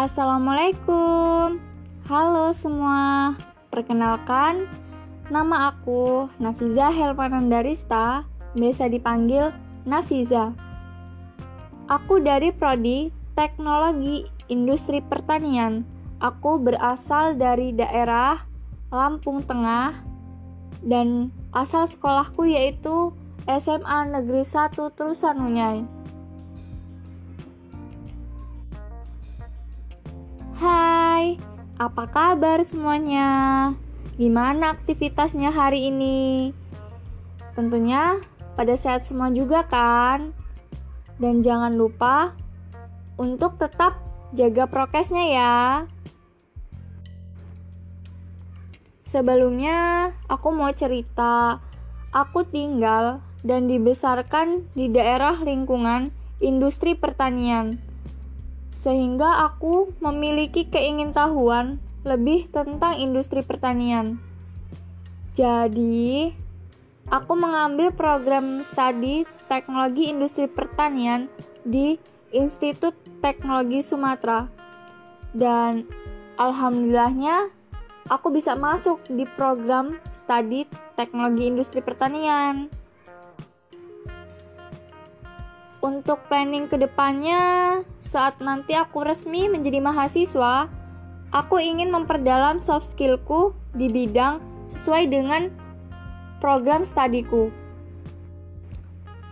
Assalamualaikum. Halo semua. Perkenalkan, nama aku Nafiza Helmanandarista, biasa dipanggil Nafiza. Aku dari prodi Teknologi Industri Pertanian. Aku berasal dari daerah Lampung Tengah dan asal sekolahku yaitu SMA Negeri 1 Terusan Unyai. Apa kabar semuanya? Gimana aktivitasnya hari ini? Tentunya pada sehat semua juga kan? Dan jangan lupa untuk tetap jaga prokesnya ya. Sebelumnya, aku mau cerita. Aku tinggal dan dibesarkan di daerah lingkungan industri pertanian sehingga aku memiliki keingintahuan lebih tentang industri pertanian. Jadi, aku mengambil program studi teknologi industri pertanian di Institut Teknologi Sumatera. Dan alhamdulillahnya aku bisa masuk di program studi teknologi industri pertanian untuk planning ke depannya saat nanti aku resmi menjadi mahasiswa, aku ingin memperdalam soft skillku di bidang sesuai dengan program studiku.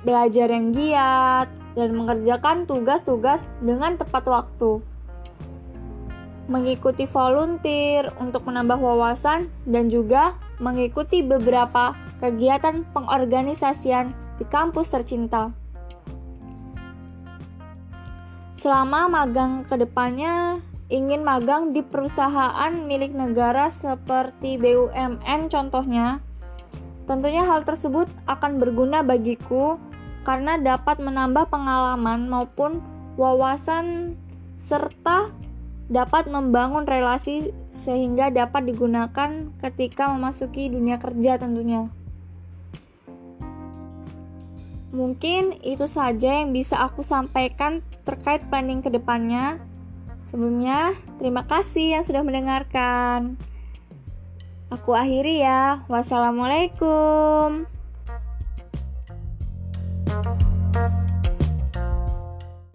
Belajar yang giat dan mengerjakan tugas-tugas dengan tepat waktu. Mengikuti volunteer untuk menambah wawasan dan juga mengikuti beberapa kegiatan pengorganisasian di kampus tercinta. Selama magang ke depannya ingin magang di perusahaan milik negara seperti BUMN contohnya, tentunya hal tersebut akan berguna bagiku karena dapat menambah pengalaman maupun wawasan serta dapat membangun relasi sehingga dapat digunakan ketika memasuki dunia kerja tentunya. Mungkin itu saja yang bisa aku sampaikan terkait planning ke depannya. Sebelumnya, terima kasih yang sudah mendengarkan. Aku akhiri ya. Wassalamualaikum.